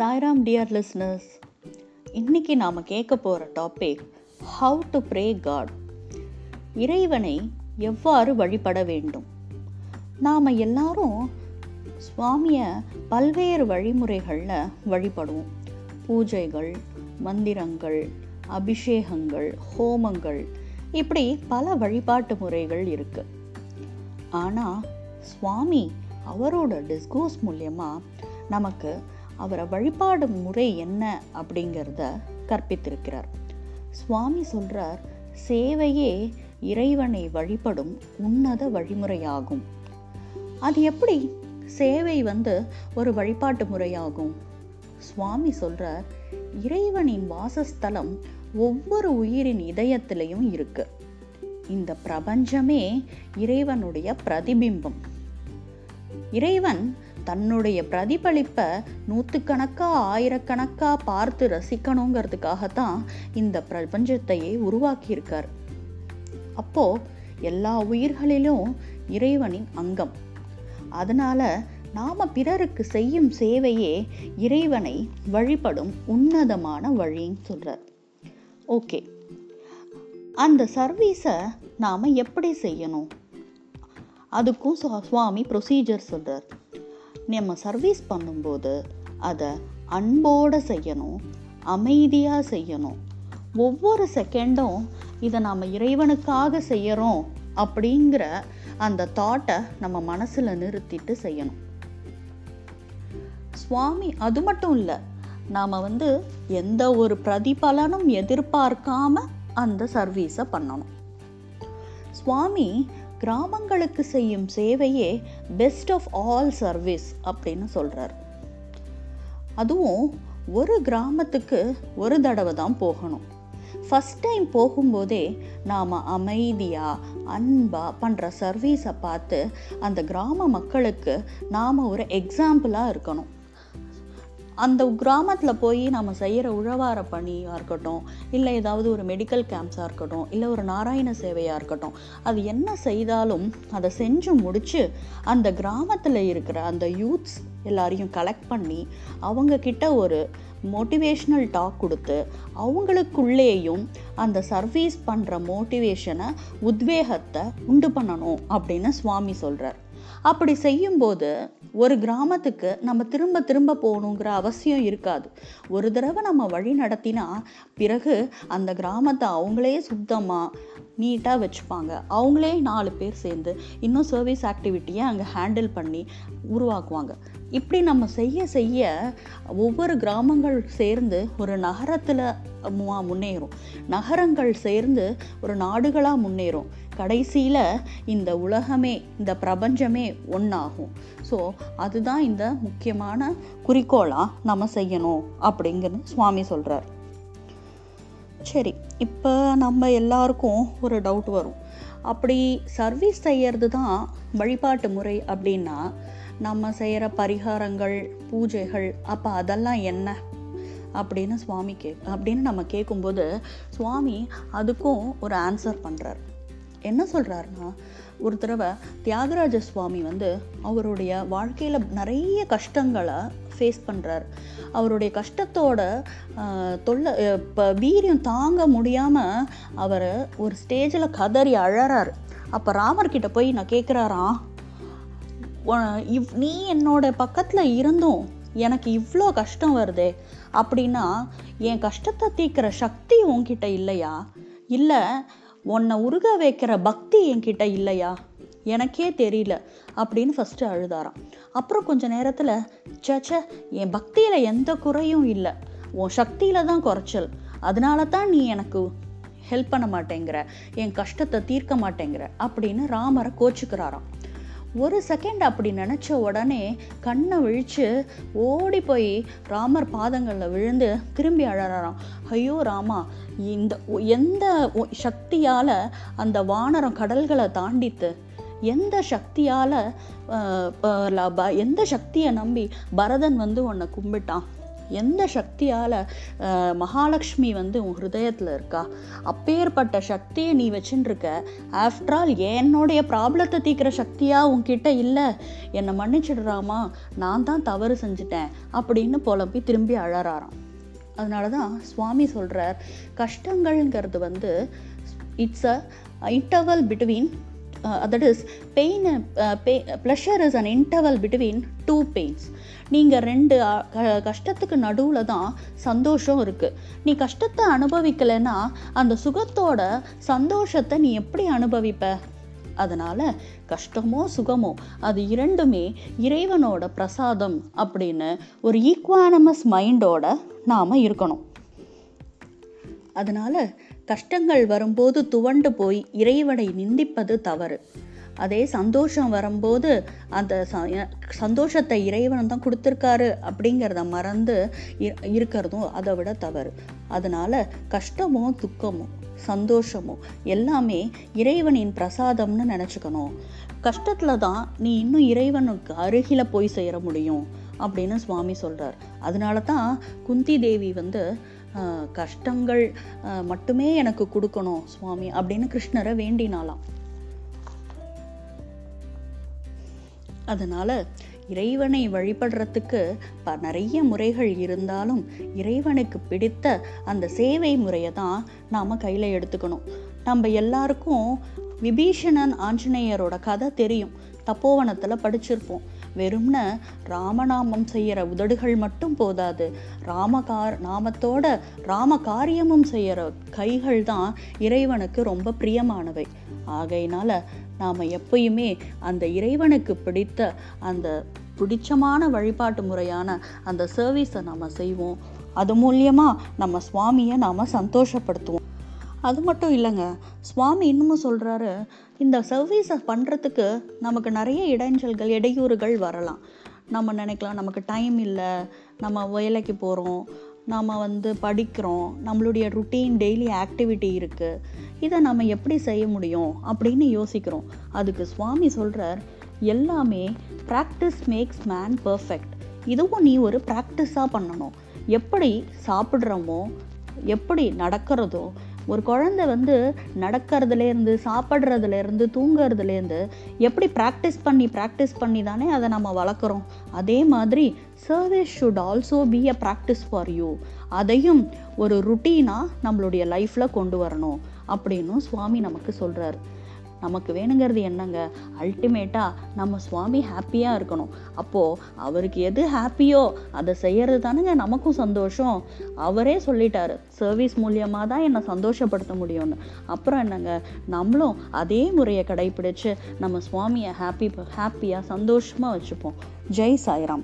Sairam dear listeners இன்னைக்கு நாம் கேட்க போகிற topic how to pray God இறைவனை எவ்வாறு வழிபட வேண்டும்? நாம் எல்லாரும் சுவாமியை பல்வேறு வழிமுறைகளில் வழிபடுவோம். பூஜைகள் மந்திரங்கள் அபிஷேகங்கள் ஹோமங்கள் இப்படி பல வழிபாட்டு முறைகள் இருக்குது ஆனால் சுவாமி அவரோட டிஸ்கோஸ் மூலயமா நமக்கு அவரை வழிபாடும் முறை என்ன அப்படிங்கிறத கற்பித்திருக்கிறார். சுவாமி சொல்றார் சேவையே இறைவனை வழிபடும் உன்னத வழிமுறையாகும். அது எப்படி சேவை வந்து ஒரு வழிபாட்டு முறையாகும்? சுவாமி சொல்றார் இறைவனின் வாசஸ்தலம் ஒவ்வொரு உயிரின் இதயத்திலையும் இருக்கு. இந்த பிரபஞ்சமே இறைவனுடைய பிரதிபிம்பம். இறைவன் தன்னுடைய பிரதிபலிப்பை நூற்றுக்கணக்கா ஆயிரக்கணக்கா பார்த்து ரசிக்கணுங்கிறதுக்காகத்தான் இந்த பிரபஞ்சத்தையே உருவாக்கியிருக்கார். அப்போது எல்லா உயிர்களிலும் இறைவனின் அங்கம். அதனால் நாம் பிறருக்கு செய்யும் சேவையே இறைவனை வழிபடும் உன்னதமான வழின்னு சொல்கிறார் ஓகே. அந்த சர்வீஸை நாம் எப்படி செய்யணும்? அதுக்கும் சுவாமி ப்ரொசீஜர் சொல்கிறார் நம்ம சர்வீஸ் பண்ணும்போது அதை அன்போடு செய்யணும் அமைதியாக செய்யணும். ஒவ்வொரு செகண்டும் இதை நாம் இறைவனுக்காக செய்கிறோம் அப்படிங்கிற அந்த தாட்டை நம்ம மனசில் நிறுத்திட்டு செய்யணும். சுவாமி அது மட்டும் இல்லை நாம் வந்து எந்த ஒரு பிரதிபலனும் எதிர்பார்க்காம அந்த சர்வீஸை பண்ணணும். சுவாமி கிராமங்களுக்கு செய்யும் சேவையே பெஸ்ட் ஆஃப் ஆல் சர்வீஸ் அப்படின்னு சொல்கிறார் அதுவும் ஒரு கிராமத்துக்கு ஒரு தடவை தான் போகணும். ஃபஸ்ட் டைம் போகும்போதே நாம் அமைதியாக அன்பாக பண்ணுற சர்வீஸை பார்த்து அந்த கிராம மக்களுக்கு நாம் ஒரு எக்ஸாம்பிளாக இருக்கணும். அந்த கிராமத்தில் போய் நம்ம செய்கிற உழவார பணியாக இருக்கட்டும் இல்லை ஏதாவது ஒரு மெடிக்கல் கேம்ப்ஸாக இருக்கட்டும் இல்லை ஒரு நாராயண சேவையாக இருக்கட்டும் அது என்ன செய்தாலும் அதை செஞ்சு முடித்து அந்த கிராமத்தில் இருக்கிற அந்த யூத்ஸ் எல்லாரையும் கலெக்ட் பண்ணி அவங்கக்கிட்ட ஒரு மோட்டிவேஷ்னல் டாக் கொடுத்து அவங்களுக்குள்ளேயும் அந்த சர்வீஸ் பண்ணுற மோட்டிவேஷனை உத்வேகத்தை உண்டு பண்ணணும் அப்படின்னு சுவாமி சொல்கிறார் அப்படி செய்யும்போது ஒரு கிராமத்துக்கு நம்ம திரும்ப திரும்ப போகணுங்கிற அவசியம் இருக்காது. ஒரு தடவை நம்ம வழி நடத்தினா பிறகு அந்த கிராமத்தை அவங்களே சுத்தமாக நீட்டாக வச்சுப்பாங்க. அவங்களே நாலு பேர் சேர்ந்து இன்னும் சர்வீஸ் ஆக்டிவிட்டியை அங்கே ஹேண்டில் பண்ணி உருவாக்குவாங்க. இப்படி நம்ம செய்ய செய்ய ஒவ்வொரு கிராமங்கள் சேர்ந்து ஒரு நகரத்தில் முன்னேறும். நகரங்கள் சேர்ந்து ஒரு நாடுகளாக முன்னேறும். கடைசியில் இந்த உலகமே இந்த பிரபஞ்சமே ஒன்றாகும் ஸோ அதுதான் இந்த முக்கியமான குறிக்கோளாக நம்ம செய்யணும் அப்படிங்கிறது சுவாமி சொல்கிறார் சரி இப்போ நம்ம எல்லாருக்கும் ஒரு டவுட் வரும். அப்படி சர்வீஸ் செய்கிறது தான் வழிபாட்டு முறை அப்படின்னா நம்ம செய்கிற பரிகாரங்கள் பூஜைகள் அப்போ அதெல்லாம் என்ன? அப்படின்னு சுவாமி கே அப்படின்னு நம்ம கேட்கும்போது சுவாமி அதுக்கும் ஒரு ஆன்சர் பண்ணுறார் என்ன சொல்கிறாருன்னா ஒரு தடவை தியாகராஜ சுவாமி வந்து அவருடைய வாழ்க்கையில் நிறைய கஷ்டங்களை ஃபேஸ் பண்ணுறார் அவருடைய கஷ்டத்தோட தொல்லை இப்போ வீரியம் தாங்க முடியாமல் அவர் ஒரு ஸ்டேஜில் கதறி அழறார். அப்போ ராமர்கிட்ட போய் நான் கேட்குறாராம் இவ் நீ என்னோட பக்கத்தில் இருந்தும் எனக்கு இவ்வளோ கஷ்டம் வருதே. அப்படின்னா என் கஷ்டத்தை தீர்க்கிற சக்தி உன்கிட்ட இல்லையா? இல்லை உன்னை உருக வைக்கிற பக்தி என்கிட்ட இல்லையா? எனக்கே தெரியல அப்படின்னு ஃபஸ்ட்டு அழுதாராம். அப்புறம் கொஞ்ச நேரத்தில் சேச்ச என் பக்தியில் எந்த குறையும் இல்லை. உன் சக்தியில் தான் குறைச்சல். அதனால தான் நீ எனக்கு ஹெல்ப் பண்ண மாட்டேங்கிற. என் கஷ்டத்தை தீர்க்க மாட்டேங்கிற. அப்படின்னு ராமரை கோச்சுக்கிறாராம். ஒரு செகண்ட் அப்படி நினச்ச உடனே கண்ணை விழித்து ஓடி போய் ராமர் பாதங்களில் விழுந்து திரும்பி அழறாராம். ஐயோ ராமா இந்த எந்த சக்தியால் அந்த வானரம் கடல்களை தாண்டித்து எந்த சக்தியால் எந்த சக்தியை நம்பி பரதன் வந்து உன்னை கும்பிட்டான்? எந்த சக்தியால் மகாலட்சுமி வந்து உன் ஹிருதயத்தில் இருக்கா? அப்பேற்பட்ட சக்தியை நீ வச்சுருக்க ஆஃப்டர் ஆல் என்னுடைய ப்ராப்ளத்தை தீக்கிற சக்தியாக உன்கிட்ட இல்லை? என்னை மன்னிச்சிடுறாமா? நான் தான் தவறு செஞ்சுட்டேன். அப்படின்னு புலம்பி திரும்பி அழறாராம். அதனால தான் சுவாமி சொல்கிறார் கஷ்டங்கள்ங்கிறது வந்து it's a interval between that is pain pleasure is an interval between two pains நீங்கள் ரெண்டு uh, க- கஷ்டத்துக்கு நடுவில் தான் சந்தோஷம் இருக்குது நீ கஷ்டத்தை அனுபவிக்கலைன்னா அந்த சுகத்தோட சந்தோஷத்தை நீ எப்படி அனுபவிப்ப? அதனால் கஷ்டமோ சுகமோ அது இரண்டுமே இறைவனோட பிரசாதம் அப்படின்னு ஒரு ஈக்குவானமஸ் மைண்டோட நாம் இருக்கணும். அதனால் கஷ்டங்கள் வரும்போது துவண்டு போய் இறைவனை நிந்திப்பது தவறு. அதே சந்தோஷம் வரும்போது அந்த ச- சந்தோஷத்தை இறைவன் தான் கொடுத்துருக்காரு அப்படிங்கிறத மறந்து இருக்கிறதும் அதை விட தவறு. அதனால் கஷ்டமும் துக்கமும் சந்தோஷமும் எல்லாமே இறைவனின் பிரசாதம்னு நினச்சிக்கணும். கஷ்டத்தில் தான் நீ இன்னும் இறைவனுக்கு அருகில் போய் சேர முடியும் அப்படின்னு சுவாமி சொல்கிறார் அதனால தான் குந்தி தேவி வந்து கஷ்டங்கள் மட்டுமே எனக்கு கொடுக்கணும் சுவாமி அப்படின்னு கிருஷ்ணரை வேண்டினாலாம். அதனால் இறைவனை வழிபடுறதுக்கு ப நிறைய முறைகள் இருந்தாலும் இறைவனுக்கு பிடித்த அந்த சேவை முறையை தான் நாம் கையில் எடுத்துக்கணும். நம்ம எல்லாருக்கும் விபீஷணன் ஆஞ்சநேயரோட கதை தெரியும். தப்போவனத்தில் படிச்சிருப்போம். வெறும்ன ராமநாமம் செய்கிற உதடுகள் மட்டும் போதாது. ராமகார் நாமத்தோட ராம காரியமும் செய்கிற கைகள் தான் இறைவனுக்கு ரொம்ப பிரியமானவை. ஆகையினால நாம் எப்பயுமே அந்த இறைவனுக்கு பிடித்த அந்த பிடிச்சமான வழிபாட்டு முறையான அந்த சர்வீஸை நாம் செய்வோம். அது மூலியமாக நம்ம சுவாமியை நாம் சந்தோஷப்படுத்துவோம். அது மட்டும் இல்லைங்க. சுவாமி இன்னமும் சொல்கிறாரு இந்த சர்வீஸை பண்ணுறதுக்கு நமக்கு நிறைய இடைஞ்சல்கள் இடையூறுகள் வரலாம். நம்ம நினைக்கலாம் நமக்கு டைம் இல்லை நம்ம வேலைக்கு போகிறோம் நாம் வந்து படிக்கிறோம் நம்மளுடைய ருட்டீன் டெய்லி ஆக்டிவிட்டி இருக்குது இதை நம்ம எப்படி செய்ய முடியும் அப்படின்னு யோசிக்கிறோம். அதுக்கு சுவாமி சொல்கிறார் எல்லாமே ப்ராக்டிஸ் மேக்ஸ் மேன் பர்ஃபெக்ட் இதுவும் நீ ஒரு ப்ராக்டிஸாக பண்ணணும். எப்படி சாப்பிட்றோமோ எப்படி நடக்கிறதோ ஒரு குழந்தை வந்து நடக்கிறதுலேருந்து சாப்பிட்றதுலேருந்து தூங்குறதுலேருந்து எப்படி ப்ராக்டிஸ் பண்ணி ப்ராக்டிஸ் பண்ணி தானே அதை நம்ம வளர்க்குறோம்? அதே மாதிரி service should also be a practice for you அதையும் ஒரு ருட்டீனாக நம்மளுடைய லைஃப்பில் கொண்டு வரணும் அப்படின்னும் சுவாமி நமக்கு சொல்கிறாரு நமக்கு வேணுங்கிறது என்னங்க? அல்டிமேட்டாக நம்ம சுவாமி ஹாப்பியாக இருக்கணும். அப்போது அவருக்கு எது ஹாப்பியோ அதை செய்கிறது தானுங்க நமக்கும் சந்தோஷம். அவரே சொல்லிட்டாரு சர்வீஸ் மூலியமாக தான் என்னை சந்தோஷப்படுத்த முடியும்னு. அப்புறம் என்னங்க? நம்மளும் அதே முறையை கடைப்பிடிச்சு நம்ம சுவாமியை ஹாப்பி ஹாப்பியாக சந்தோஷமாக வச்சுப்போம். ஜெய் சாய்ராம்.